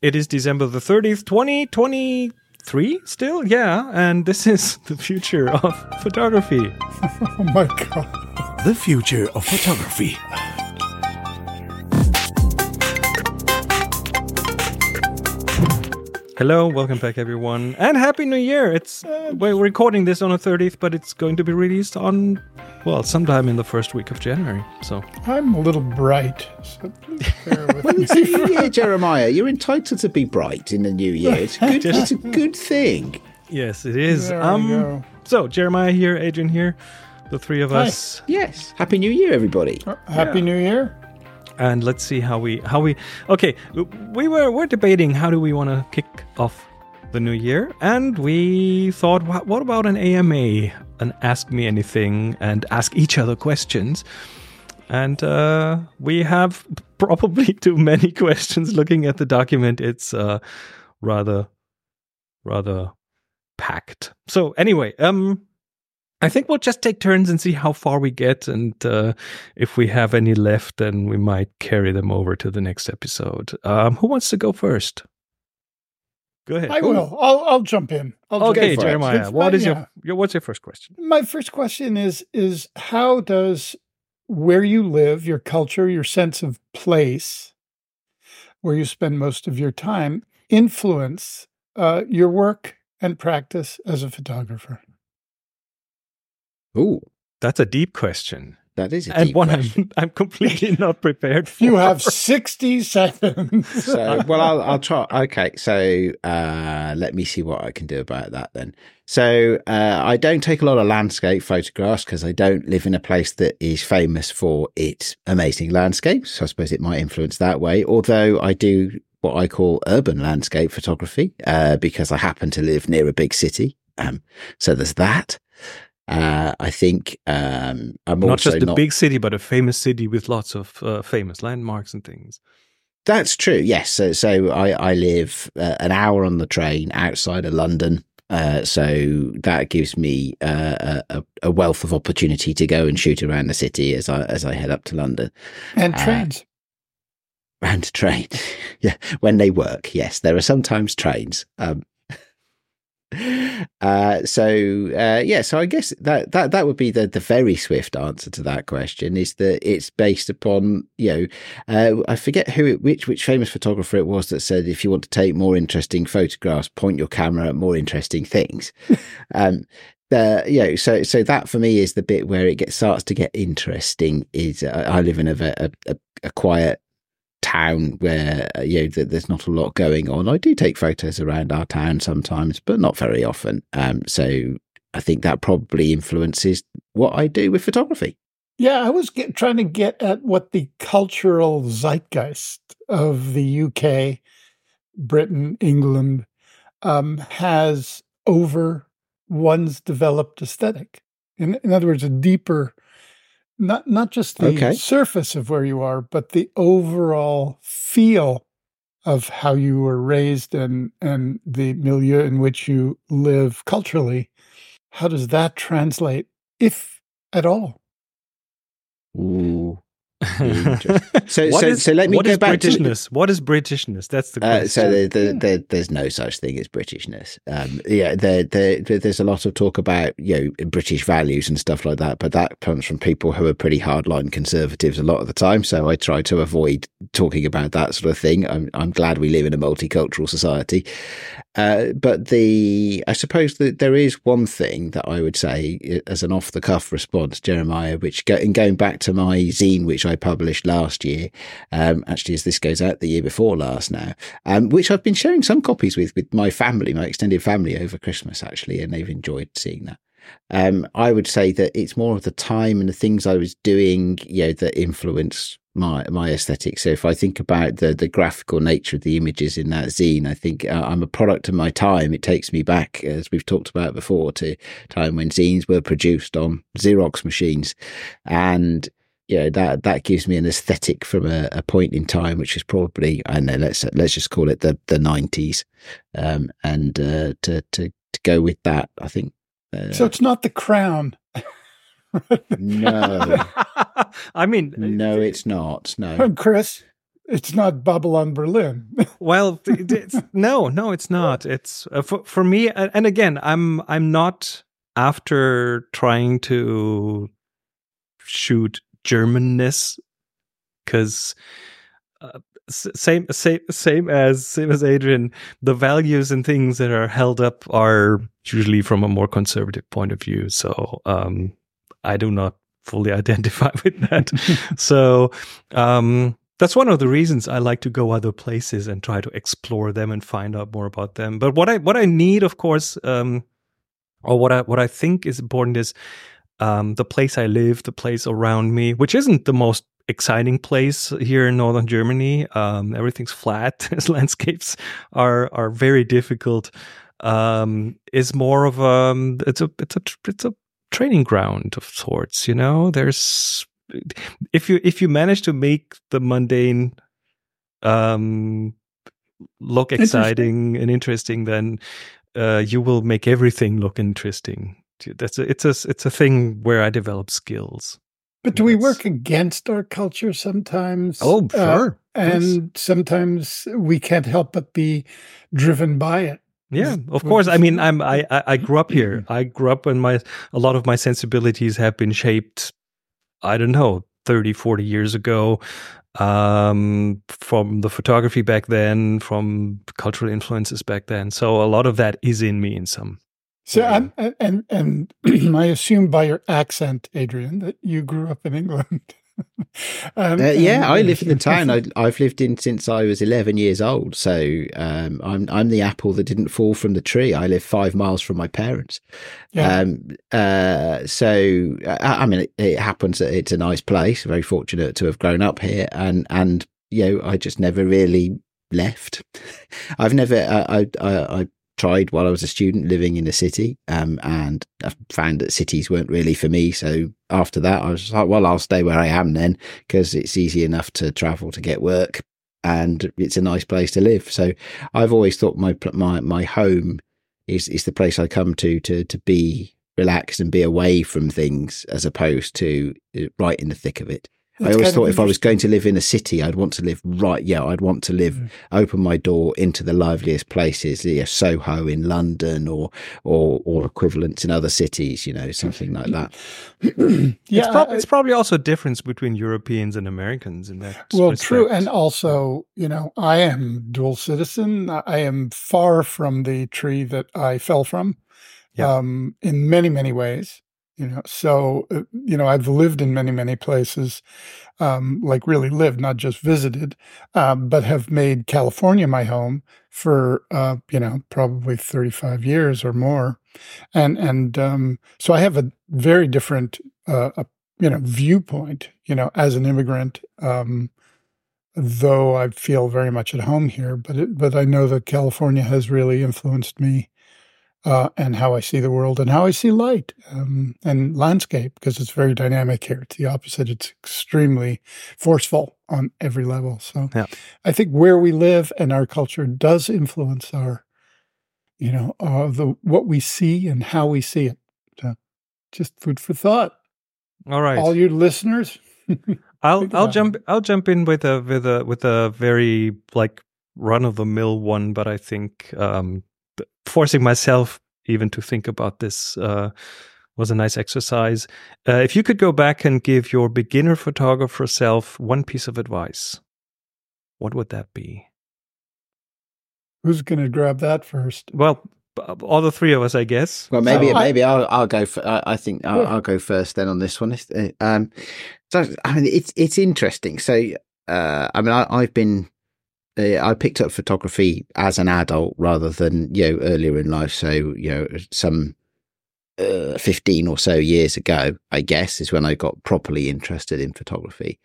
It is December the 30th, 2023 still? Yeah, and this is the future of photography. Oh my god. The future of photography. Hello, welcome back everyone, and happy new year. It's we're recording this on the 30th, but it's going to be released on well, sometime in the first week of January. So I'm a little bright, so please bear with Well, me. it's a new year, Jeremiah. You're entitled to be bright in the new year. It's a good, it's a good thing. yes, it is. There um we go. so Jeremiah here, Adrian here, the three of Hi. us. Yes. Happy New Year, everybody. Uh, Happy New Year. and let's see how we how we okay we were we're debating how do we want to kick off the new year and we thought what, what about an ama an ask me anything and ask each other questions and uh, we have probably too many questions looking at the document it's uh, rather rather packed so anyway um I think we'll just take turns and see how far we get, and uh, if we have any left, then we might carry them over to the next episode. Um, who wants to go first? Go ahead. I will. I'll I'll jump in. I'll Okay, it. Jeremiah. It's What fine, is yeah. your, your what's your first question? My first question is is how does where you live, your culture, your sense of place, where you spend most of your time, influence uh, your work and practice as a photographer? Ooh, That's a deep question, that is a and deep one. I'm, I'm completely not prepared for. You have sixty seconds. So, well, I'll, I'll try. Okay, so uh, let me see what I can do about that then. So, uh, I don't take a lot of landscape photographs because I don't live in a place that is famous for its amazing landscapes. So, I suppose it might influence that way. Although I do what I call urban landscape photography uh, because I happen to live near a big city. Um, so there's that. Uh, I think um, I'm also not also just a not big city, but a famous city with lots of uh, famous landmarks and things. That's true. Yes. So, so I, I live uh, an hour on the train outside of London. Uh, so that gives me uh, a, a wealth of opportunity to go and shoot around the city as I as I head up to London and Uh, trains. and train. yeah, when they work. Yes, there are sometimes trains. Um, uh, so uh, yeah, so I guess that that that would be the the very swift answer to that question is that it's based upon you know uh, I forget who it, which which famous photographer it was that said if you want to take more interesting photographs, point your camera at more interesting things. um, uh, you know, so so that for me is the bit where it gets starts to get interesting. Is uh, I live in a, a, a, a quiet town where uh, you know th- there's not a lot going on. I do take photos around our town sometimes, but not very often. Um, so I think that probably influences what I do with photography. Yeah, I was get, trying to get at what the cultural zeitgeist of the UK, Britain, England um, has over one's developed aesthetic. In, in other words, a deeper, not not just the Okay. surface of where you are, but the overall feel of how you were raised and and the milieu in which you live culturally. How does that translate, if at all? Ooh. Interesting. So- What so- is- so let me what go is back to- Britishness? What is Britishness? That's the Uh, question. so there, there, there, there's no such thing as Britishness. Um, yeah, there, there, there- there's a lot of talk about you know British values and stuff like that, but that comes from people who are pretty hardline conservatives a lot of the time. So I try to avoid talking about that sort of thing. I'm, I'm glad we live in a multicultural society. Uh, but the, I suppose that there is one thing that I would say uh, as an off the cuff response, Jeremiah, which go, in going back to my zine, which I published last year, um, actually, as this goes out the year before last now, um, which I've been sharing some copies with, with my family, my extended family over Christmas, actually, and they've enjoyed seeing that. Um, I would say that it's more of the time and the things I was doing, you know, that influence my my aesthetic. So if I think about the the graphical nature of the images in that zine, I think uh, I'm a product of my time. It takes me back, as we've talked about before, to time when zines were produced on Xerox machines, and you know that that gives me an aesthetic from a, a point in time, which is probably I don't know. Let's let's just call it the the nineties, um, and uh, to to to go with that, I think. Uh, So it's not the crown. no, I mean, no, it's not. No, Chris, it's not Babylon Berlin. well, it's, no, no, it's not. It's uh, for for me. And again, I'm I'm not after trying to shoot Germanness because uh, same same same as same as Adrian, the values and things that are held up are usually from a more conservative point of view. So um, I do not fully identify with that. so um, that's one of the reasons I like to go other places and try to explore them and find out more about them. But what I what I need, of course, um, or what I what I think is important is um, the place I live, the place around me, which isn't the most exciting place here in northern Germany. Um, everything's flat. landscapes are are very difficult. Um, is more of a um, it's a it's a it's a training ground of sorts. You know, there's if you if you manage to make the mundane um look exciting interesting. and interesting, then uh, you will make everything look interesting. That's a, it's a it's a thing where I develop skills. But do we work against our culture sometimes? Oh, uh, sure. Uh, and sometimes we can't help but be driven by it. Yeah, of course. I mean, I'm I I grew up here. I grew up and my a lot of my sensibilities have been shaped I don't know, 30, 40 years ago, um, from the photography back then, from cultural influences back then. So a lot of that is in me in some. So I'm, and and I assume by your accent, Adrian, that you grew up in England. um, uh, yeah, I live in the town I, have lived in since I was 11 years old. So um, I'm I'm the apple that didn't fall from the tree. I live five miles from my parents. Yeah. Um, uh, so I, I mean, it, it, happens that it's a nice place. Very fortunate to have grown up here, and and you know, I just never really left. I've never I I, I tried while I was a student living in a city, um, and I found that cities weren't really for me. So after that, I was like, well, I'll stay where I am then because it's easy enough to travel to get work, and it's a nice place to live. So I've always thought my my my home is is the place I come to to to be relaxed and be away from things as opposed to uh, right in the thick of it. That's I always thought if I was going to live in a city, I'd want to live right. Yeah, I'd want to live, mm. open my door into the liveliest places, yeah, Soho in London or or or equivalents in other cities. You know, something like that. yeah, it's, prob- it's, probably also a difference between Europeans and Americans in that. Well, respect. true, and also, you know, I am dual citizen. I am far from the tree that I fell from. Yeah. Um, in many many ways you know so uh, you know i've lived in many many places um, like really lived not just visited um, but have made california my home for uh, you know probably 35 years or more. And and um, so i have a very different uh, a, you know viewpoint you know as an immigrant um, though i feel very much at home here but it, but i know that california has really influenced me uh, and how I see the world and how I see light um, and landscape because it's very dynamic here. It's the opposite. It's extremely forceful on every level. So yeah. I think where we live and our culture does influence our, you know, uh, the what we see and how we see it. So just food for thought. All right, all your listeners. I'll I'll jump it. I'll jump in with a with a with a very like run of the mill one, but I think um, forcing myself even to think about this uh, was a nice exercise. Uh, if you could go back and give your beginner photographer self one piece of advice, what would that be? Who's going to grab that first? Well, all the three of us, I guess. Well, maybe so, maybe I, will I'll go. For, I, I think I'll, yeah. I'll, go first then on this one. Uh, um, so I mean, it's it's interesting. So uh, I mean, I, I've been I picked up photography as an adult rather than you know earlier in life. So you know some uh, fifteen or so years ago, I guess, is when I got properly interested in photography.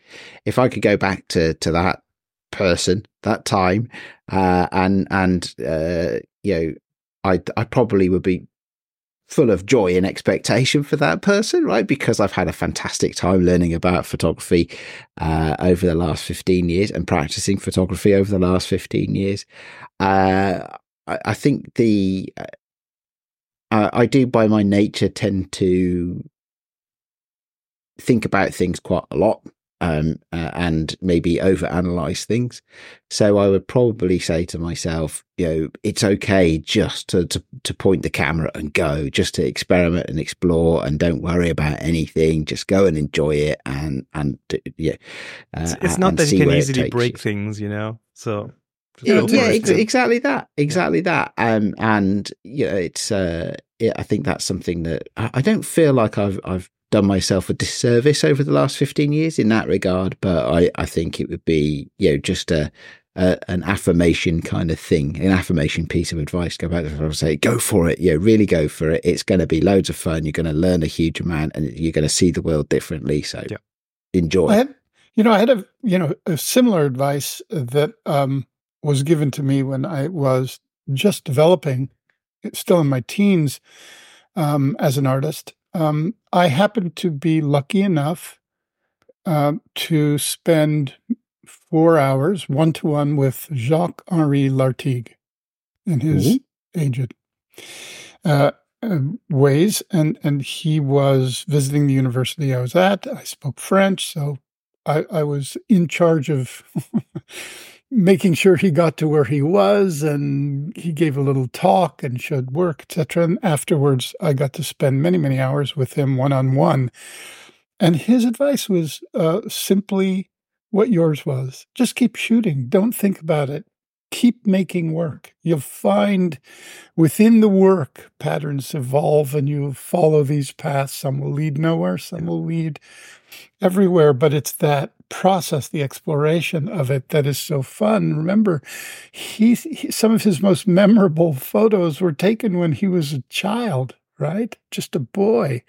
If I could go back to to that person, that time, uh, and and uh, you know, I I probably would be full of joy and expectation for that person, right? Because I've had a fantastic time learning about photography uh, over the last 15 years and practicing photography over the last 15 years. Uh, I, I, think the, uh, I do by my nature tend to think about things quite a lot. Um, uh, and maybe overanalyze things. So I would probably say to myself, you know, it's okay just to, to, to point the camera and go, just to experiment and explore, and don't worry about anything. Just go and enjoy it, and and yeah, uh, it's, it's, not that you can easily break you. things, you know. So yeah, yeah ex- exactly that, exactly yeah. that. Um, and you know, it's uh, yeah, I think that's something that I, I don't feel like I've I've done myself a disservice over the last 15 years in that regard. But I, I think it would be, you know, just a, a an affirmation kind of thing, an affirmation piece of advice. Go back to say, go for it. Yeah, really go for it. It's going to be loads of fun. You're going to learn a huge amount and you're going to see the world differently. So yeah. enjoy. I had, you know, I had a, you know, a similar advice that um, was given to me when I was just developing, still in my teens um, as an artist. Um, I happened to be lucky enough uh, to spend four hours one to one with Jacques Henri Lartigue in his mm-hmm. aged uh, uh, ways, and and he was visiting the university I was at. I spoke French, so I, I was in charge of making sure he got to where he was and he gave a little talk and showed work etc and afterwards i got to spend many many hours with him one on one and his advice was uh, simply what yours was. Just keep shooting. Don't think about it keep making work you'll find within the work patterns evolve and you follow these paths some will lead nowhere some will lead everywhere but it's that process, the exploration of it that is so fun. Remember, he, he, some of his most memorable photos were taken when he was a child, right? Just a boy.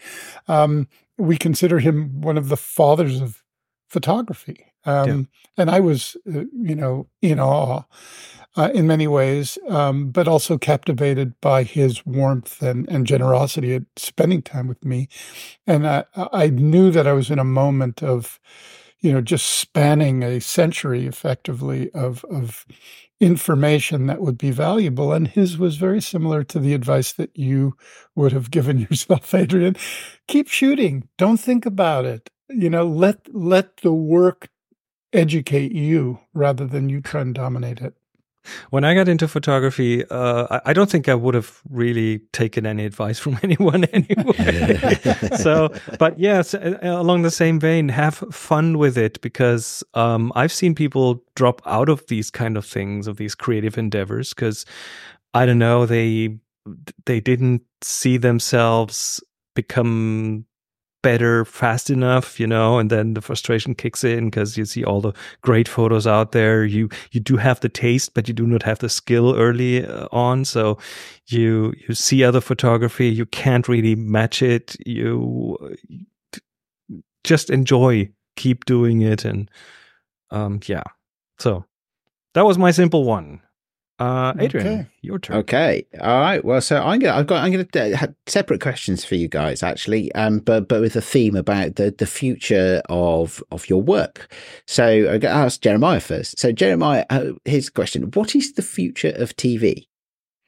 Um, we consider him one of the fathers of photography. Um, yeah. And I was, uh, you know, in awe uh, in many ways, um, but also captivated by his warmth and, and generosity at spending time with me. And I, I knew that I was in a moment of, you know, just spanning a century effectively of, of information that would be valuable. And his was very similar to the advice that you would have given yourself, Adrian. Keep shooting. Don't think about it. You know, let let the work educate you rather than you try and dominate it when I got into photography, uh, I, don't think I would have really taken any advice from anyone anyway. so, but yes, along the same vein, have fun with it because um, I've seen people drop out of these kind of things, of these creative endeavors, because I don't know, they they didn't see themselves become better fast enough, you know, and then the frustration kicks in because you see all the great photos out there. You you do have the taste, but you do not have the skill early uh, on. So you you see other photography, you can't really match it. You just enjoy, keep doing it, and um, yeah. So that was my simple one. Uh, Adrian, okay. your turn. Okay, all right. Well, so I'm gonna, I've got, I'm gonna uh, have separate questions for you guys, actually, um, but but with a theme about the the future of of your work. So I'm gonna ask Jeremiah first. So Jeremiah, uh, a question: What is the future of TV?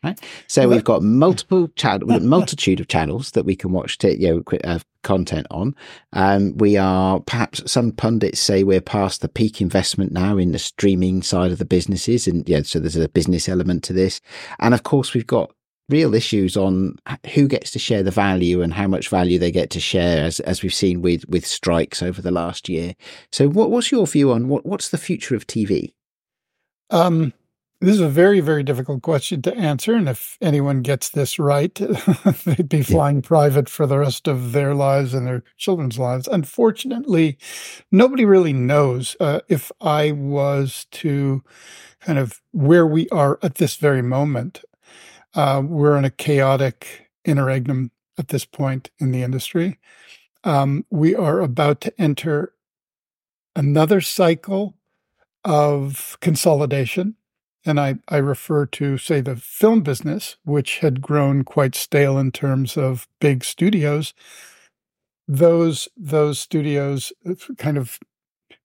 Right. So we've got multiple channel, multitude of channels that we can watch t- you know, uh, content on. Um, we are perhaps some pundits say we're past the peak investment now in the streaming side of the businesses, and yeah, so there's a business element to this. And of course, we've got real issues on who gets to share the value and how much value they get to share, as as we've seen with with strikes over the last year. So, what, what's your view on what what's the future of TV? Um, this is a very, very difficult question to answer. And if anyone gets this right, they'd be flying yeah. private for the rest of their lives and their children's lives. Unfortunately, nobody really knows. Uh, if I was to kind of where we are at this very moment, uh, we're in a chaotic interregnum at this point in the industry. Um, we are about to enter another cycle of consolidation and I, I refer to, say, the film business, which had grown quite stale in terms of big studios. Those those studios uh, kind of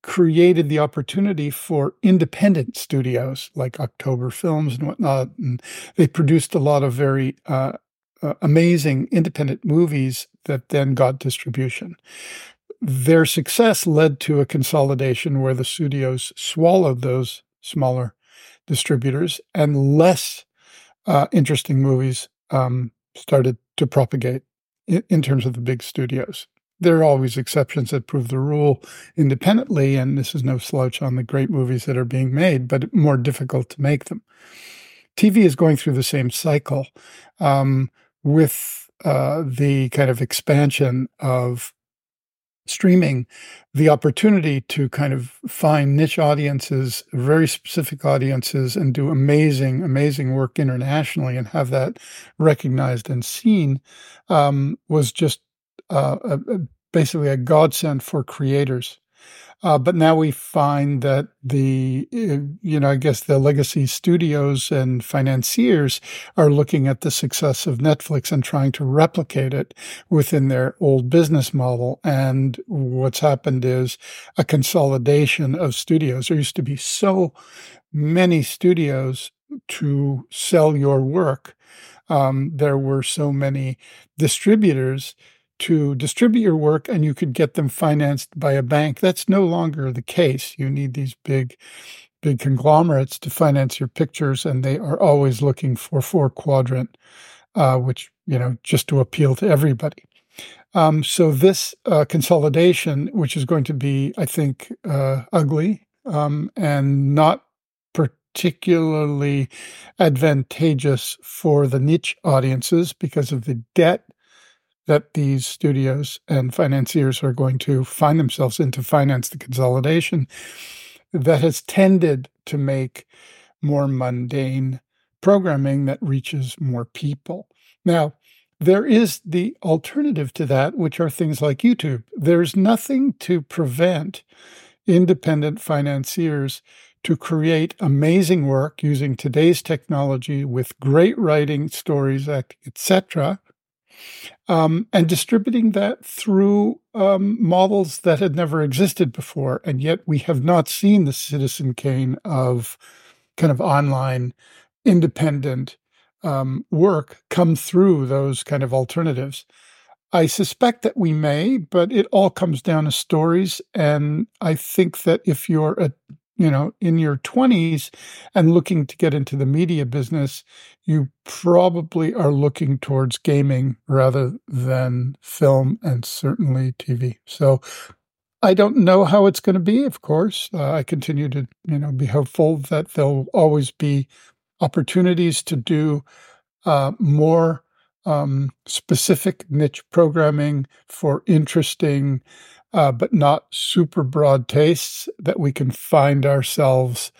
created the opportunity for independent studios like October Films and whatnot, and they produced a lot of very uh, uh, amazing independent movies that then got distribution. their success led to a consolidation where the studios swallowed those smaller distributors and less uh, interesting movies um, started to propagate in, in terms of the big studios. There are always exceptions that prove the rule independently, and this is no slouch on the great movies that are being made, but more difficult to make them. TV is going through the same cycle um, with uh, the kind of expansion of streaming the opportunity to kind of find niche audiences, very specific audiences, and do amazing, amazing work internationally and have that recognized and seen um, was just uh, a, basically a godsend for creators. Uh, but now we find that the, uh, you know, I guess the legacy studios and financiers are looking at the success of Netflix and trying to replicate it within their old business model. And what's happened is a consolidation of studios. There used to be so many studios to sell your work. Um, there were so many distributors to distribute your work and you could get them financed by a bank. That's no longer the case. You need these big, big conglomerates to finance your pictures, and they are always looking for four quadrant, uh, which, you know, just to appeal to everybody. Um, so this uh, consolidation, which is going to be, I think, uh, ugly um, and not particularly advantageous for the niche audiences because of the debt that these studios and financiers are going to find themselves in to finance the consolidation that has tended to make more mundane programming that reaches more people. Now, there is the alternative to that, which are things like YouTube. There's nothing to prevent independent financiers to create amazing work using today's technology with great writing, stories, etc., um, and distributing that through um, models that had never existed before. And yet we have not seen the Citizen Kane of kind of online independent um, work come through those kind of alternatives. I suspect that we may, but it all comes down to stories. And I think that if you're a you know, in your 20s and looking to get into the media business, you probably are looking towards gaming rather than film and certainly TV. So I don't know how it's going to be, of course. Uh, I continue to, you know, be hopeful that there'll always be opportunities to do uh, more um, specific niche programming for interesting uh, but not super broad tastes that we can find ourselves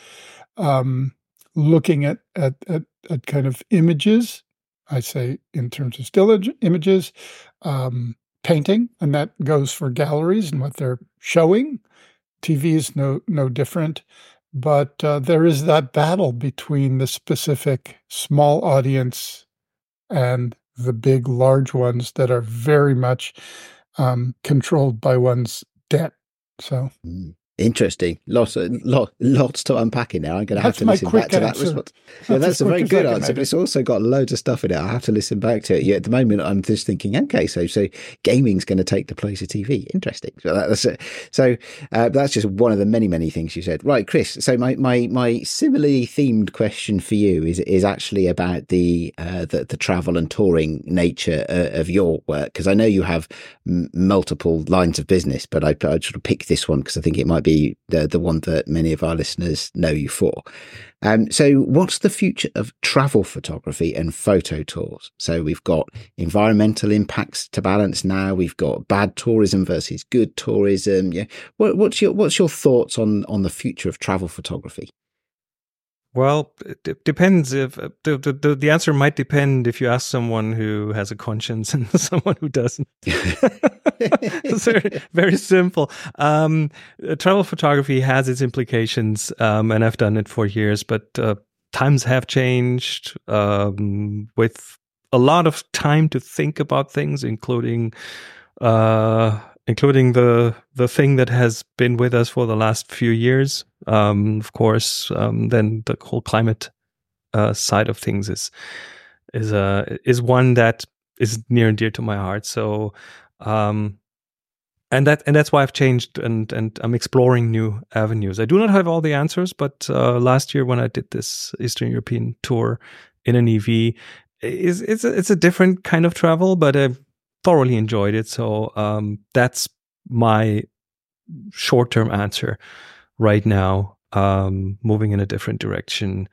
um, looking at, at, at at kind of images. I say in terms of still images, um, painting, and that goes for galleries and what they're showing. TV is no no different, but uh, there is that battle between the specific small audience and the big large ones that are very much um, controlled by one's debt. So. Mm. Interesting. Lots, lot, lots to unpack in there. I'm going to have to listen back to that response. Yeah, that's, that's a very good answer, but it's also got loads of stuff in it. I have to listen back to it. Yeah, at the moment, I'm just thinking, okay, so so gaming's going to take the place of TV. Interesting. So that's it. So uh, that's just one of the many many things you said. Right, Chris. So my my my similarly themed question for you is is actually about the uh, the, the travel and touring nature uh, of your work because I know you have m- multiple lines of business, but I, I sort of pick this one because I think it might be be the, the one that many of our listeners know you for. Um, so, what's the future of travel photography and photo tours? So, we've got environmental impacts to balance now. We've got bad tourism versus good tourism. Yeah, what, what's your what's your thoughts on on the future of travel photography? Well, it depends. If uh, the, the the answer might depend if you ask someone who has a conscience and someone who doesn't. it's very, very simple. Um, uh, travel photography has its implications, um, and I've done it for years. But uh, times have changed um, with a lot of time to think about things, including uh, including the the thing that has been with us for the last few years. Um, of course, um, then the whole climate uh, side of things is is uh, is one that is near and dear to my heart. So um, and that and that's why I've changed and and I'm exploring new avenues. I do not have all the answers, but uh, last year when I did this Eastern European tour in an EV, is it's a, it's a different kind of travel, but I thoroughly enjoyed it. So um, that's my short term answer right now. Um, moving in a different direction,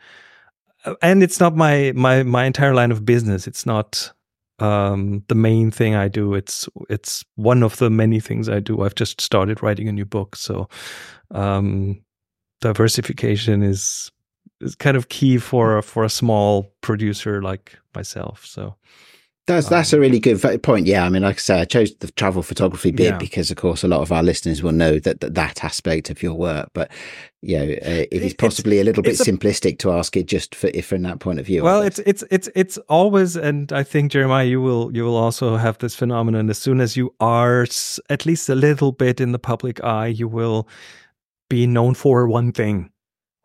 uh, and it's not my my my entire line of business. It's not um, the main thing I do. It's it's one of the many things I do. I've just started writing a new book, so um, diversification is is kind of key for for a small producer like myself. So that's that's a really good point. Yeah, I mean, like I say, I chose the travel photography bit yeah. because, of course, a lot of our listeners will know that that, that aspect of your work. But you know, uh, it is possibly it's, a little bit simplistic to ask it just for if from that point of view. Well, it's it's it's it's always, and I think Jeremiah, you will you will also have this phenomenon. As soon as you are at least a little bit in the public eye, you will be known for one thing,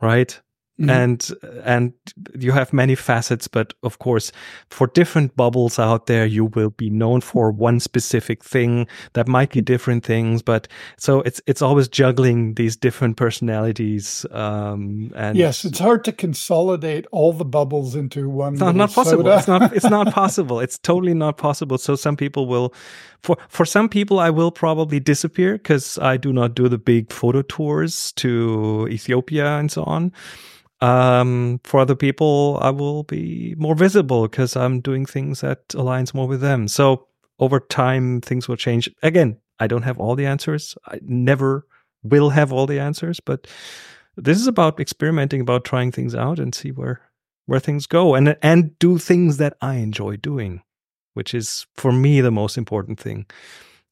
right? Mm-hmm. And and you have many facets, but of course, for different bubbles out there, you will be known for one specific thing that might be different things. But so it's it's always juggling these different personalities. Um, and yes, it's hard to consolidate all the bubbles into one. It's not, not possible. It's not. It's not possible. It's totally not possible. So some people will, for for some people, I will probably disappear because I do not do the big photo tours to Ethiopia and so on. Um, for other people, I will be more visible because I'm doing things that aligns more with them. So over time, things will change. Again, I don't have all the answers. I never will have all the answers, but this is about experimenting, about trying things out and see where where things go, and and do things that I enjoy doing, which is for me the most important thing.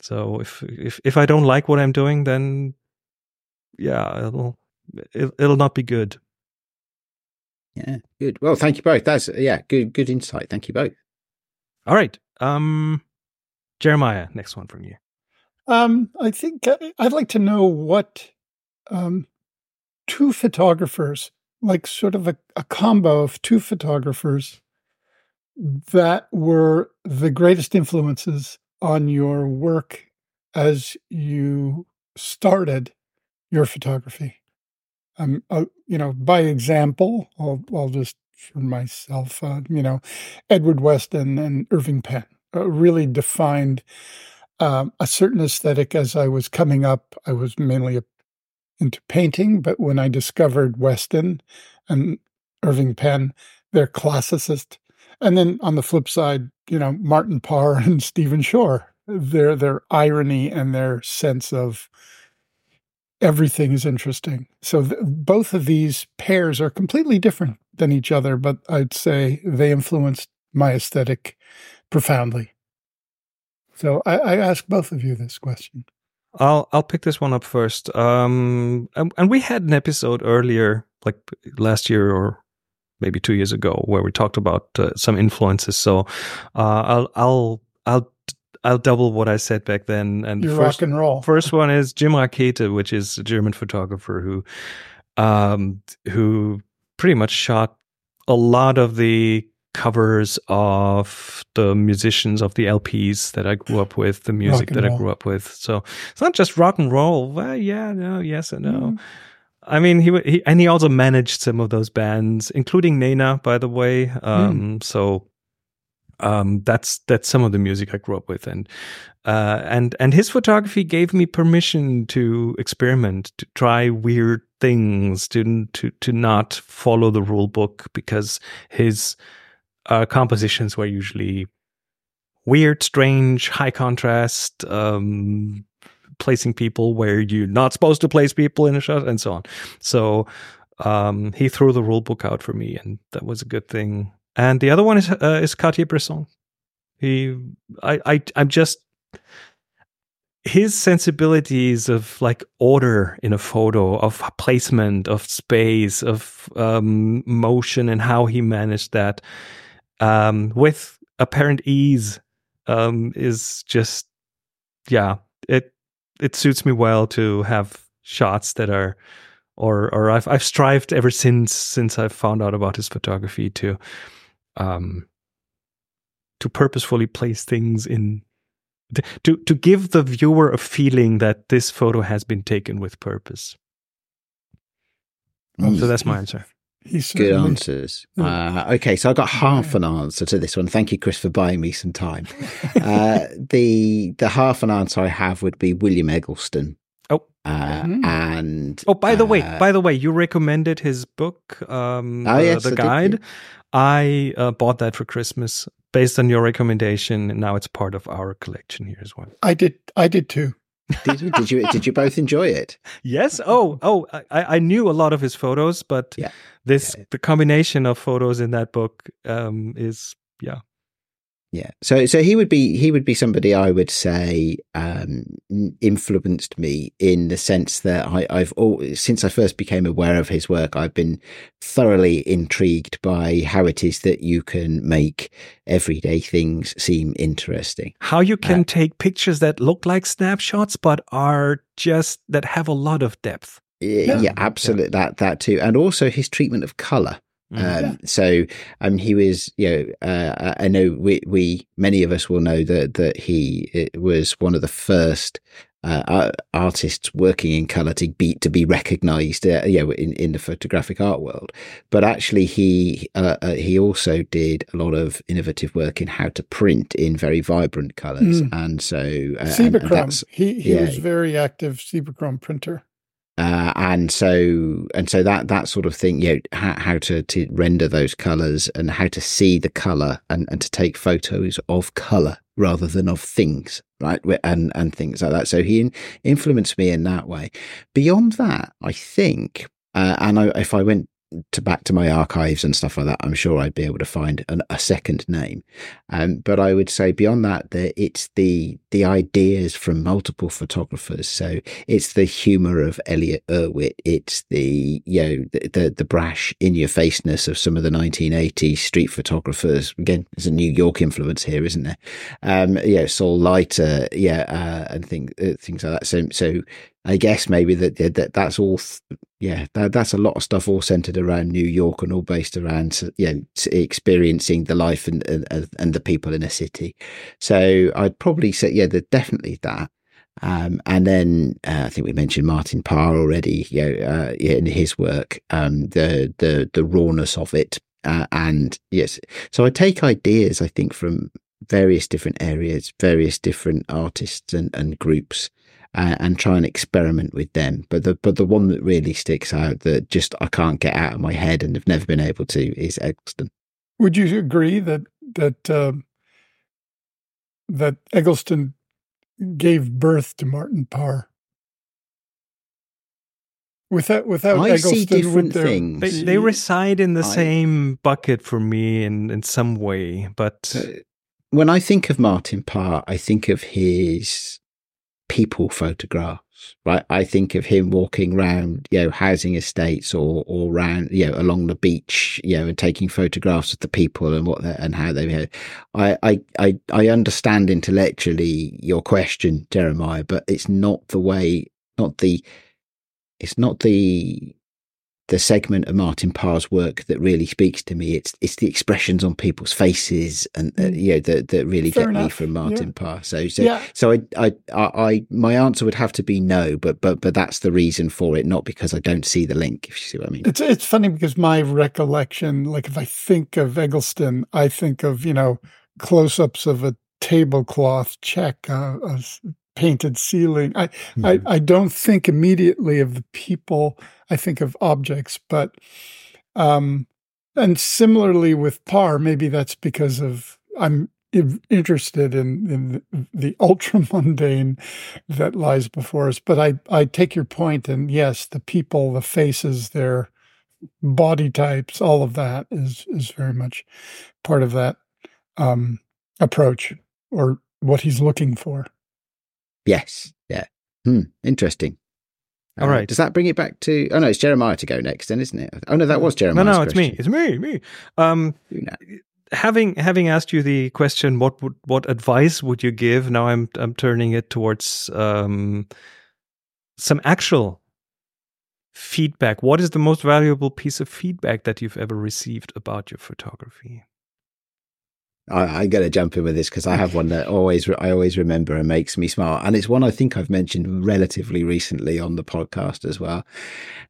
So if if if I don't like what I'm doing, then yeah, it'll it'll not be good. Yeah, good. Well, thank you both. That's yeah, good good insight. Thank you both. All right. Um Jeremiah, next one from you. Um I think uh, I'd like to know what um two photographers, like sort of a, a combo of two photographers that were the greatest influences on your work as you started your photography um, uh, you know, by example, I'll, I'll just for myself, uh, you know, Edward Weston and Irving Penn uh, really defined um, a certain aesthetic as I was coming up. I was mainly a, into painting, but when I discovered Weston and Irving Penn, they're classicist. And then on the flip side, you know, Martin Parr and Stephen Shore, their their irony and their sense of everything is interesting. So th- both of these pairs are completely different than each other, but I'd say they influenced my aesthetic profoundly. So I, I ask both of you this question. I'll I'll pick this one up first. Um, and, and we had an episode earlier, like last year or maybe two years ago, where we talked about uh, some influences. So uh, I'll I'll I'll I'll double what I said back then. And you first, rock and roll. first one is Jim Rakete, which is a German photographer who, um, who pretty much shot a lot of the covers of the musicians of the LPs that I grew up with, the music that roll. I grew up with. So it's not just rock and roll. Well, yeah, no, yes and no. Mm. I mean, he, he and he also managed some of those bands, including Nena, by the way. Um, mm. So um, that's that's some of the music I grew up with, and uh, and and his photography gave me permission to experiment, to try weird things, to to to not follow the rule book because his uh, compositions were usually weird, strange, high contrast, um, placing people where you're not supposed to place people in a shot, and so on. So um, he threw the rule book out for me, and that was a good thing and the other one is uh, is Cartier-Bresson. He, I, I, I'm just his sensibilities of like order in a photo, of placement, of space, of um, motion, and how he managed that um, with apparent ease um, is just, yeah, it it suits me well to have shots that are, or or I've I've strived ever since since I found out about his photography to um, to purposefully place things in to, to to give the viewer a feeling that this photo has been taken with purpose. Mm. So that's my answer. Good certainly- answers. Uh, okay, so I got half an answer to this one. Thank you, Chris, for buying me some time. uh, the the half an answer I have would be William Eggleston. Oh. uh, Mhm. and Oh, by the way, uh, by the way, you recommended his book, um, Oh, the, yes, the I guide. yeah. I uh, bought that for Christmas based on your recommendation, and now it's part of our collection here as well. I did. I did too. did you did you did you both enjoy it? Yes. Oh, oh, I, I knew a lot of his photos, but Yeah. this Yeah. the combination of photos in that book um, is yeah. Yeah. So so he would be he would be somebody I would say um, influenced me in the sense that I, I've always since I first became aware of his work, I've been thoroughly intrigued by how it is that you can make everyday things seem interesting. How you can Uh, take pictures that look like snapshots but are just that have a lot of depth. Yeah, Yeah. absolutely. That that too, and also his treatment of color. Mm. Um. So, um, he was, you know, uh, I know we, we, many of us will know that, that he it was one of the first, uh, artists working in color to be, to be recognized, uh, you know, in, in the photographic art world. But actually he, uh, uh, he also did a lot of innovative work in how to print in very vibrant colors. Mm. And so, uh, and- and he he yeah. was very active Cibachrome printer. Uh, and so and so that that sort of thing you know how, how to to render those colors and how to see the color and and to take photos of color rather than of things right? And and things like that. So he in, influenced me in that way. Beyond that i think uh, and I, if i went to back to my archives and stuff like that i'm sure i'd be able to find an, a second name um, but i would say beyond that that it's the the ideas from multiple photographers so it's the humor of Elliott Erwitt. It's the you know the the, the brash in your faceness of some of the 1980s street photographers. Again, there's a New York influence here, isn't there? Um, yeah, Saul Leiter, yeah, uh, and things uh, things like that. So so I guess maybe that that, that that's all. Yeah, that, that's a lot of stuff all centered around New York and all based around yeah experiencing the life and and, and the people in a city. So I'd probably say yeah, there's definitely that. Um, and then uh, I think we mentioned Martin Parr already. You know, uh, in his work, um, the the the rawness of it, uh, and yes, so I take ideas I think from various different areas, various different artists and, and groups, uh, and try and experiment with them. But the but the one that really sticks out that just I can't get out of my head and have never been able to is Eggleston. Would you agree that that um, that Eggleston gave birth to Martin Parr? Without without I Eggleston, see different there things. They, they reside in the I- same bucket for me in, in some way, but Uh, when I think of Martin Parr, I think of his people photographs, right? I think of him walking around, you know, housing estates or or around, you know, along the beach, you know, and taking photographs of the people and what and how they. I, I I I understand intellectually your question, Jeremiah, but it's not the way, not the, it's not the the segment of Martin Parr's work that really speaks to me. It's it's the expressions on people's faces and uh, Mm. you know that that really Fair get me from Martin Parr. So so yeah, so I, I I I my answer would have to be no, but but but that's the reason for it, not because I don't see the link. If you see what I mean. it's it's funny because my recollection, like if I think of Eggleston, I think of you know close-ups of a tablecloth check, uh, a painted ceiling. I, I I don't think immediately of the people. I think of objects, but um, and similarly with Parr, maybe that's because of I'm interested in in the, the ultra mundane that lies before us. But I I take your point, and yes, the people, the faces, their body types, all of that is is very much part of that um, approach or what he's looking for. Yes. Yeah. Hmm. Interesting. All Uh, right. Does that bring it back to? Oh no, it's Jeremiah to go next, then, isn't it? Oh no, that was Jeremiah. no, no, it's me, it's me, me. Um, having having asked you the question, what would what advice would you give? Now I'm I'm turning it towards um, some actual feedback. What is the most valuable piece of feedback that you've ever received about your photography? I, am going to jump in with this because I have one that always I always remember and makes me smile, and it's one I think I've mentioned relatively recently on the podcast as well.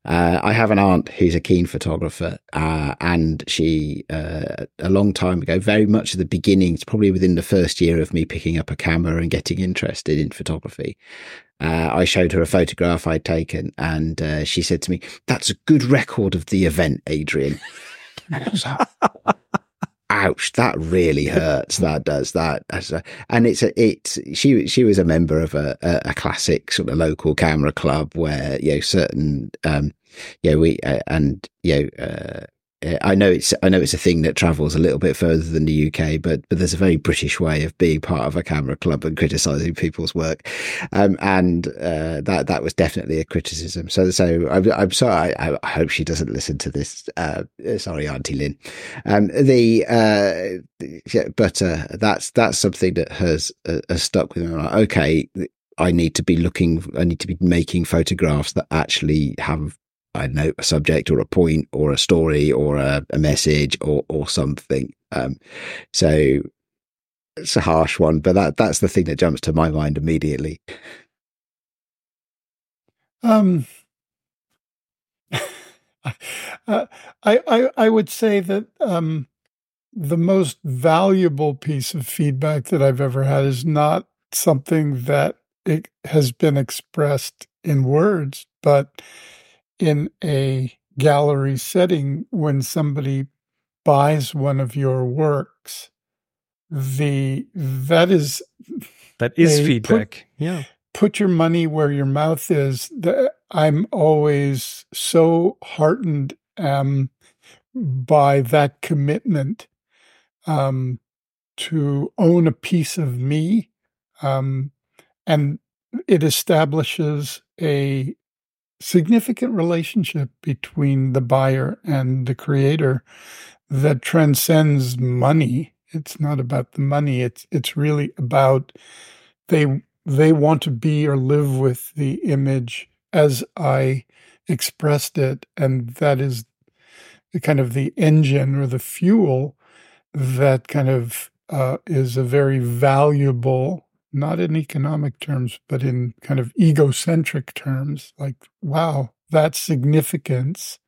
Uh, I have an aunt who's a keen photographer, uh, and she uh, a long time ago, very much at the beginnings, probably within the first year of me picking up a camera and getting interested in photography. Uh, I showed her a photograph I'd taken, and uh, she said to me, "That's a good record of the event, Adrian." ouch that really hurts that does that and it's a it's she she was a member of a, a, classic sort of local camera club where you know certain um yeah we uh, and you know uh, I know it's I know it's a thing that travels a little bit further than the UK, but but there's a very British way of being part of a camera club and criticizing people's work, um, and uh, that that was definitely a criticism. So so I'm, I'm sorry. I, I, hope she doesn't listen to this. Uh, sorry, Auntie Lynn. Um, the uh, yeah, but uh, that's that's something that has uh, has stuck with me. Like, okay, I need to be looking. I need to be making photographs that actually have I don't know, a subject or a point or a story or a, a message or, or something. Um, so it's a harsh one, but that, that's the thing that jumps to my mind immediately. Um, I, I, I would say that, um, the most valuable piece of feedback that I've ever had is not something that it has been expressed in words, but in a gallery setting when somebody buys one of your works the that is that is feedback put, yeah. put your money where your mouth is. The, i'm always so heartened um, by that commitment um, to own a piece of me um, and it establishes a significant relationship between the buyer and the creator that transcends money. It's not about the money. It's it's really about they they want to be or live with the image as I expressed it, and that is the kind of the engine or the fuel that kind of uh, is a very valuable not in economic terms, but in kind of egocentric terms, like, wow, that significance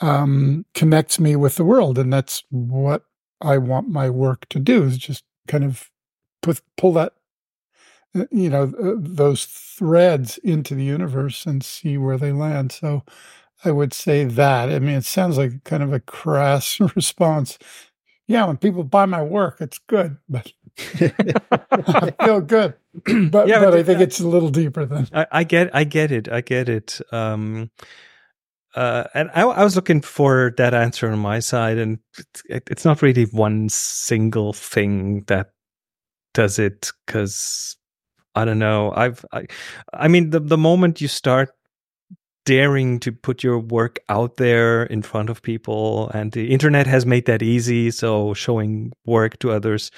um, connects me with the world. And that's what I want my work to do is just kind of put, pull that, uh, you know, uh, those threads into the universe and see where they land. So I would say that. I mean, it sounds like kind of a crass response. Yeah, when people buy my work, it's good, but I feel good, but yeah, but, but I think it's a little deeper than I, I, get. I get it. I get it. Um, uh, and I, I, was looking for that answer on my side, and it, it's not really one single thing that does it. Because I don't know. I've. I, I mean, the the moment you start daring to put your work out there in front of people and the internet has made that easy so showing work to others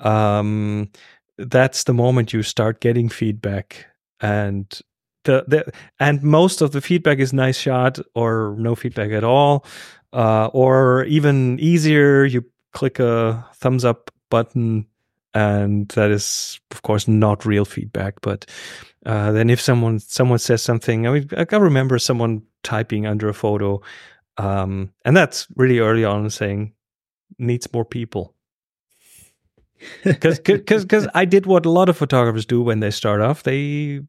um, that's the moment you start getting feedback and the, the and most of the feedback is nice shot or no feedback at all uh, or even easier you click a thumbs up button and that is of course not real feedback but uh, then if someone someone says something i mean i remember someone typing under a photo um, and that's really early on saying needs more people because because I did what a lot of photographers do when they start off. They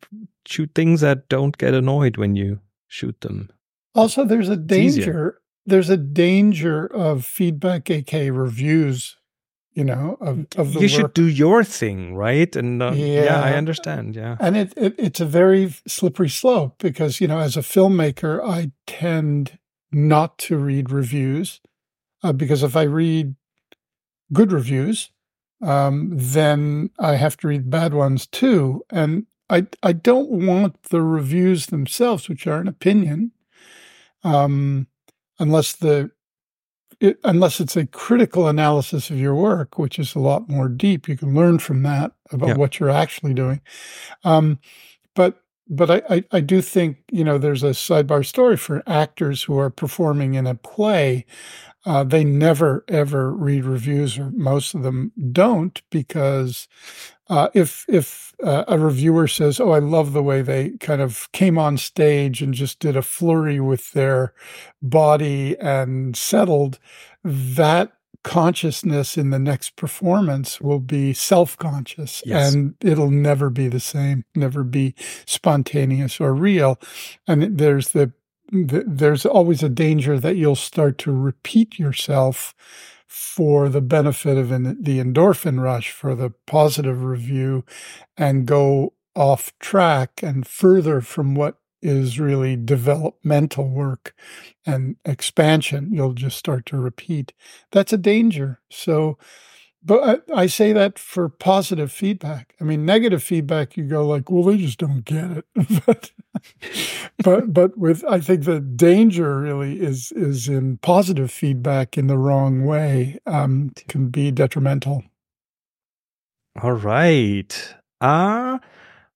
shoot things that don't get annoyed when you shoot them. Also, there's a danger. There's a danger of feedback, aka reviews. You know, of, of the you should do your thing, right? And uh, yeah. yeah. I understand. Yeah, and it, it it's a very slippery slope because you know, as a filmmaker, I tend not to read reviews uh, because if I read good reviews, um, then I have to read bad ones too. And I I don't want the reviews themselves, which are an opinion, um, unless the it, unless it's a critical analysis of your work, which is a lot more deep. You can learn from that about yeah. what you're actually doing. Um, but but I, I, I do think you know there's a sidebar story for actors who are performing in a play Uh, they never ever read reviews, or most of them don't, because uh, if if uh, a reviewer says, "Oh, I love the way they kind of came on stage and just did a flurry with their body and settled," that consciousness in the next performance will be self-conscious Yes. and it'll never be the same never be spontaneous or real and there's the, the there's always a danger that you'll start to repeat yourself for the benefit of an, the endorphin rush for the positive review and go off track and further from what is really developmental work and expansion. You'll just start to repeat. That's a danger. So but I, I say that for positive feedback i mean negative feedback you go like well they just don't get it but but but with i think the danger really is is in positive feedback in the wrong way um, can be detrimental All right. Uh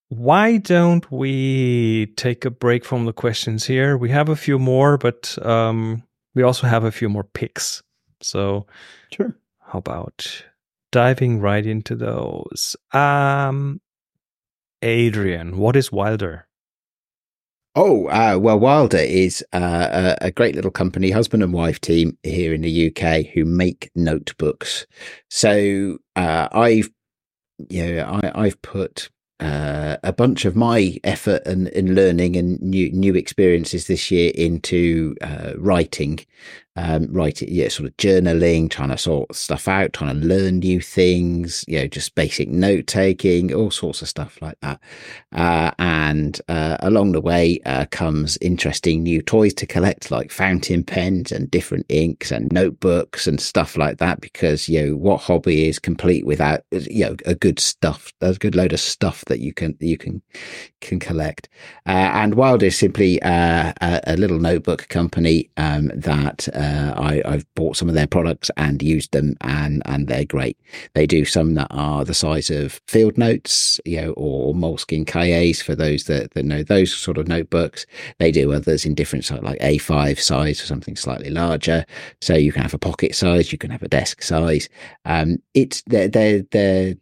why don't we take a break from the questions here? We have a few more, but um we also have a few more picks. So sure how about diving right into those? Um Adrian, what is Wilder? Oh, uh, well, Wilder is uh, a, great little company, husband and wife team here in the UK who make notebooks. So uh, I've, you know, I, I've put uh, a bunch of my effort and, and learning and new new experiences this year into uh, writing, um, writing, yeah, sort of journaling, trying to sort stuff out, trying to learn new things, you know, just basic note taking, all sorts of stuff like that. Uh, and uh, along the way uh, comes interesting new toys to collect, like fountain pens and different inks and notebooks and stuff like that. Because you know what hobby is complete without you know a good stuff, a good load of stuff that you can you can can collect. Uh, and Wild is simply uh, a, a little notebook company um, that uh, I, I've bought some of their products and used them, and and they're great. They do some that are the size of field notes, you know, or Moleskine Cahiers for those that, that know those sort of notebooks. They do others in different size, like A5 size or something slightly larger. So you can have a pocket size, you can have a desk size. Um, it's they're they're they're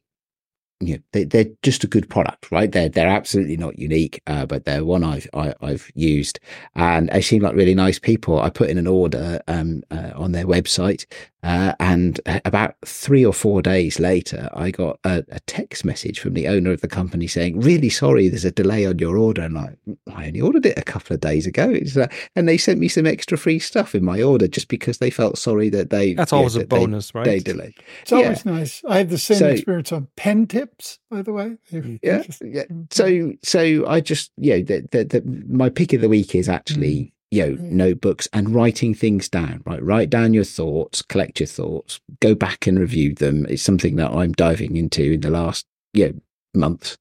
you know, they, they're just a good product, right? They're they're absolutely not unique, uh, but they're one I've I, have i have used, and they seem like really nice people. I put in an order um, uh, on their website, uh, and about three or four days later, I got a, a, text message from the owner of the company saying, "Really sorry, there's a delay on your order." And I, I only ordered it a couple of days ago, uh, and they sent me some extra free stuff in my order just because they felt sorry that they. That's always a bonus, they, right? They delayed. It's always yeah. nice. I had the same so, experience on pen tips, by the way. Yeah, yeah. So, so I just, you know, the, the, the, my pick of the week is actually. Mm you know, notebooks and writing things down, right? Write down your thoughts, collect your thoughts, go back and review them. It's something that I'm diving into in the last, you know, months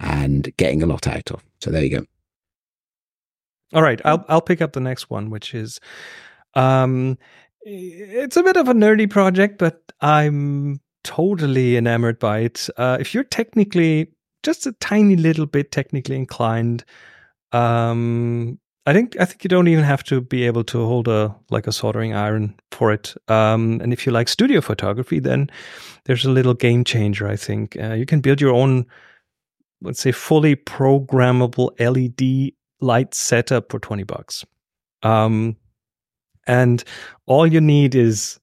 and getting a lot out of. So there you go. All right. I'll, I'll pick up the next one, which is, um, it's a bit of a nerdy project, but I'm totally enamored by it. Uh, if you're technically just a tiny little bit technically inclined, um, I think I think you don't even have to be able to hold a like a soldering iron for it. Um, and if you like studio photography, then there's a little game changer. I think uh, you can build your own, let's say, fully programmable LED light setup for twenty bucks. Um, and all you need is,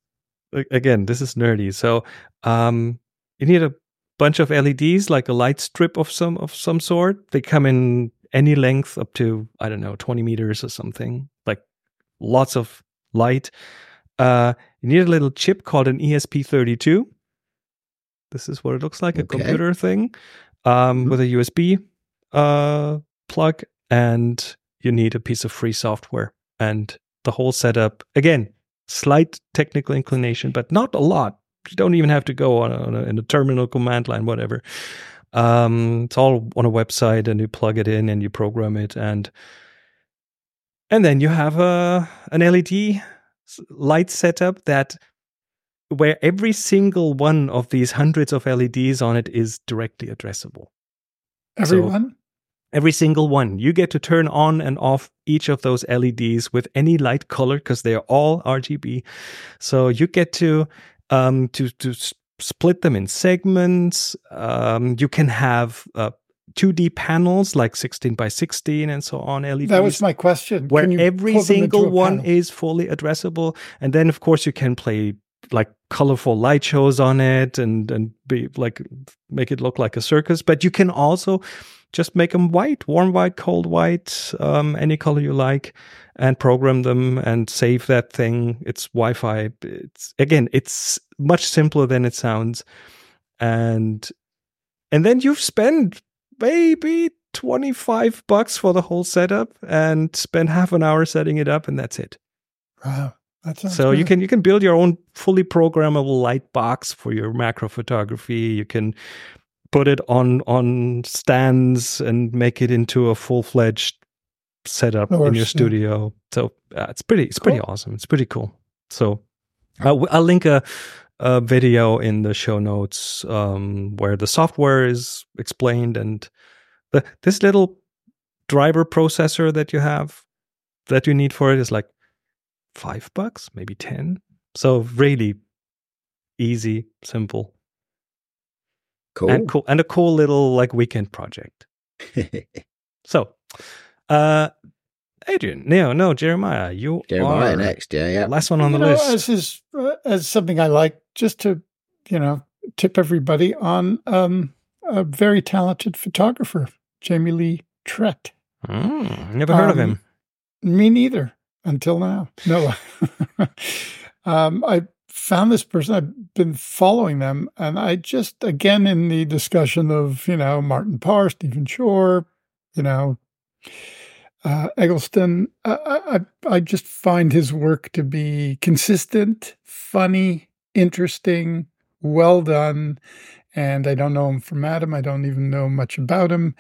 again, this is nerdy. So um, you need a bunch of LEDs, like a light strip of some of some sort. They come in any length up to I don't know 20 meters or something, like lots of light. Uh, you need a little chip called an ESP32. This is what it looks like, okay. a computer thing um, mm-hmm. with a USB uh, plug, and you need a piece of free software and the whole setup. Again, slight technical inclination, but not a lot. You don't even have to go on a, on a, in a terminal command line, whatever. Um, it's all on a website, and you plug it in and you program it, and and then you have a an LED light setup that where every single one of these hundreds of LEDs on it is directly addressable. Everyone. Every single one. You get to turn on and off each of those LEDs with any light color because they're all RGB. So you get to um, to to split them in segments. Um, you can have uh, 2D panels like 16 by 16 and so on. LEDs That was my question. where every pull them into single one panel? is fully addressable and then of course you can play like colorful light shows on it and and be like make it look like a circus but you can also just make them white warm white cold white um, any color you like and program them and save that thing. It's wi-fi. It's again it's much simpler than it sounds. And and then you've spent maybe 25 bucks for the whole setup and spend half an hour setting it up and that's it. Wow. That so you can you can build your own fully programmable light box for your macro photography. You can put it on on stands and make it into a full-fledged setup Of in course, your yeah. studio so uh, it's pretty it's pretty Cool. awesome it's pretty cool so I'll, I'll link a, a video in the show notes um, where the software is explained and the, this little driver processor that you have that you need for it is like five bucks, maybe ten. So really easy, simple, Cool. and cool, and a cool little like weekend project. So, uh, Adrian, no, no, Jeremiah, you Jeremiah are next. Yeah, yeah. last one on the you know, list. As is uh, as something I like, just to you know tip everybody on um, a very talented photographer, Jamie Lee Taete. Mm, never heard of Um, him. Me neither until now. No, um, I found this person. I've been following them, and I just again in the discussion of you know Martin Parr, Stephen Shore, you know uh, Eggleston. I, I I just find his work to be consistent, funny, interesting, well done. And I don't know him from Adam. I don't even know much about him,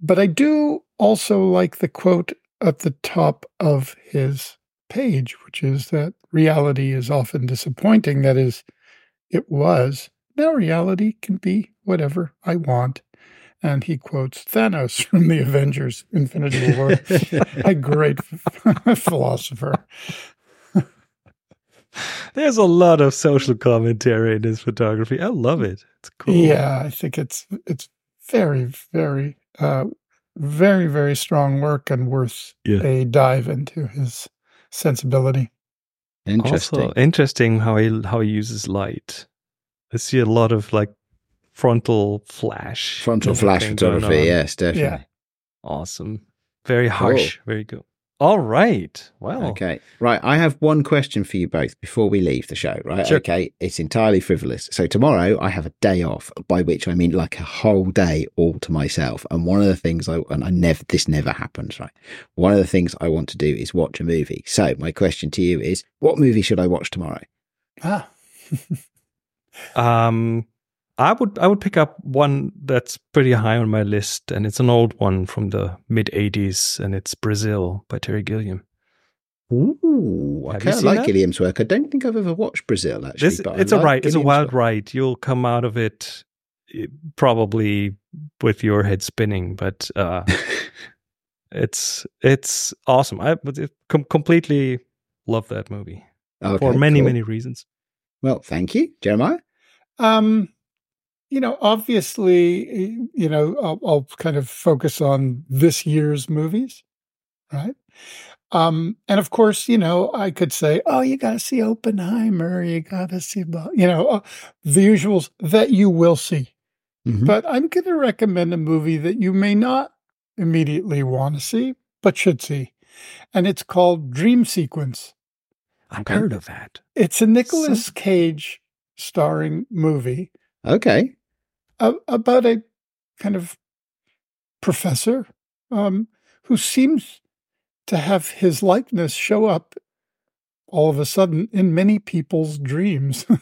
but I do also like the quote at the top of his page, which is that reality is often disappointing. That is, it was. Now reality can be whatever I want. And he quotes Thanos from the Avengers Infinity War. a great philosopher. There's a lot of social commentary in his photography. I love it. It's cool. Yeah, I think it's it's very, very, uh, very, very strong work and worth Yeah. a dive into his sensibility. Interesting. Also interesting how he how he uses light. I see a lot of like frontal flash. Frontal flash photography. Yes, definitely. Yeah. Awesome. Very harsh. Oh. Very good. All right. Well. Okay. Right. I have one question for you both before we leave the show, right? Sure. Okay. It's entirely frivolous. So tomorrow I have a day off, by which I mean like a whole day all to myself. And one of the things I, and I never, this never happens, right? One of the things I want to do is watch a movie. So my question to you is, what movie should I watch tomorrow? Ah, Um, I would I would pick up one that's pretty high on my list, and it's an old one from the mid '80s, and it's Brazil by Terry Gilliam. Ooh, Have okay. you I like that? Gilliam's work. I don't think I've ever watched Brazil actually. This it's a like ride. It's a wild work. ride. You'll come out of it eh, probably with your head spinning, but uh, it's it's awesome. I com- completely love that movie Okay, for many cool. many reasons. Well, thank you, Jeremiah. um, you know, obviously, you know, I'll, I'll kind of focus on this year's movies, right? Um, and of course, you know, I could say, oh, you got to see Oppenheimer, you got to see, you know, uh, the usuals that you will see. Mhm. But I'm going to recommend a movie that you may not immediately want to see, but should see. And it's called Dream Sequence. I've heard of that. It's a Nicolas Cage starring movie Okay. a- about a kind of professor um, who seems to have his likeness show up all of a sudden in many people's dreams.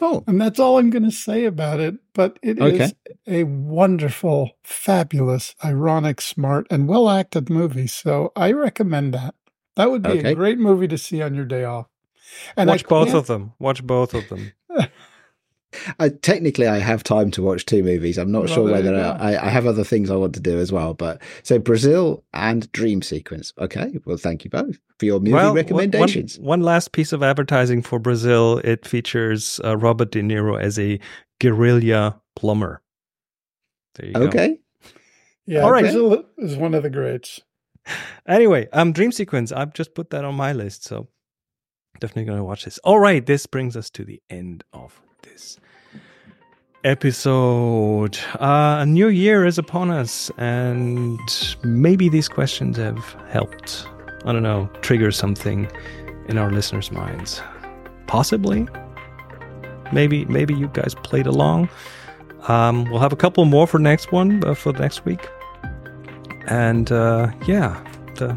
Oh, and that's all I'm going to say about it. But it is Okay. a wonderful, fabulous, ironic, smart, and well acted movie. So I recommend that. That would be Okay. a great movie to see on your day off. And Watch I both of them. Watch both of them. I, technically, I have time to watch two movies. I'm not Well, sure whether you. I, I have other things I want to do as well. But so Brazil and Dream Sequence. Okay, well, thank you both for your movie well, recommendations. One, one last piece of advertising for Brazil. It features uh, Robert De Niro as a guerrilla plumber. There you go. okay, Yeah, All right. Brazil is one of the greats. Anyway, um, Dream Sequence. I've just put that on my list, so definitely going to watch this. All right, this brings us to the end of this episode. Uh, a new year is upon us, and maybe these questions have helped. I don't know, trigger something in our listeners' minds. Possibly. Maybe, maybe you guys played along. Um, we'll have a couple more for next one uh, for next week and uh, yeah, the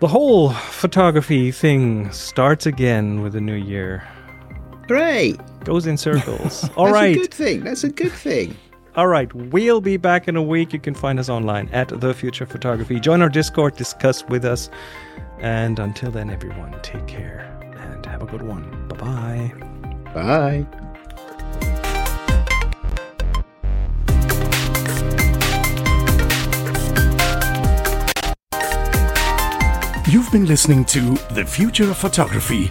the whole photography thing starts again with the new year. Great. Goes in circles. All That's right, a good thing. That's a good thing. all right. We'll be back in a week. You can find us online at the Future Photography. Join our Discord, discuss with us, and until then, everyone, take care and have a good one. Bye bye. Bye. You've been listening to The Future of Photography.